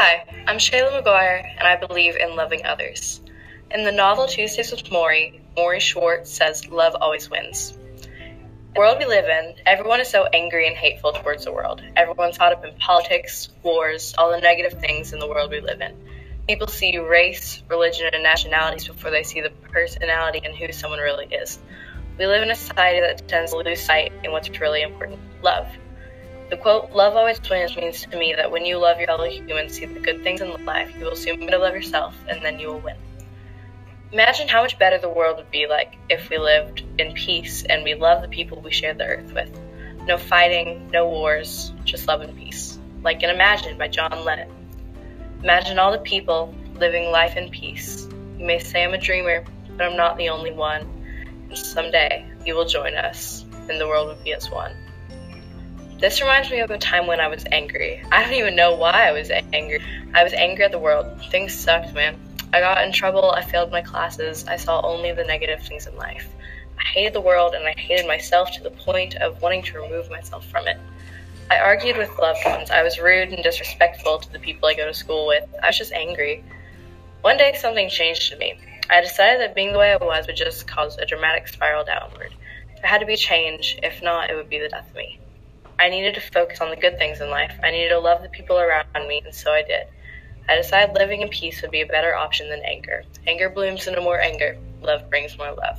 Hi, I'm Shayla McGuire, and I believe in loving others. In the novel Tuesdays with Morrie, Morrie Schwartz says, Love always wins. The world we live in, everyone is so angry and hateful towards the world. Everyone's caught up in politics, wars, all the negative things in the world we live in. People see race, religion, and nationalities before they see the personality and who someone really is. We live in a society that tends to lose sight in what's really important love. The quote, love always wins, means to me that when you love your fellow humans, see the good things in life, you will soon to love yourself, and then you will win. Imagine how much better the world would be like if we lived in peace and we loved the people we share the earth with. No fighting, no wars, just love and peace. Like in Imagine by John Lennon. Imagine all the people living life in peace. You may say I'm a dreamer, but I'm not the only one. And someday you will join us, and the world will be as one. This reminds me of a time when I was angry. I don't even know why I was angry. I was angry at the world. Things sucked, man. I got in trouble, I failed my classes, I saw only the negative things in life. I hated the world and I hated myself to the point of wanting to remove myself from it. I argued with loved ones. I was rude and disrespectful to the people I go to school with. I was just angry. One day, something changed in me. I decided that being the way I was would just cause a dramatic spiral downward. There had to be change, if not, it would be the death of me. I needed to focus on the good things in life. I needed to love the people around me, and so I did. I decided living in peace would be a better option than anger. Anger blooms into more anger. Love brings more love.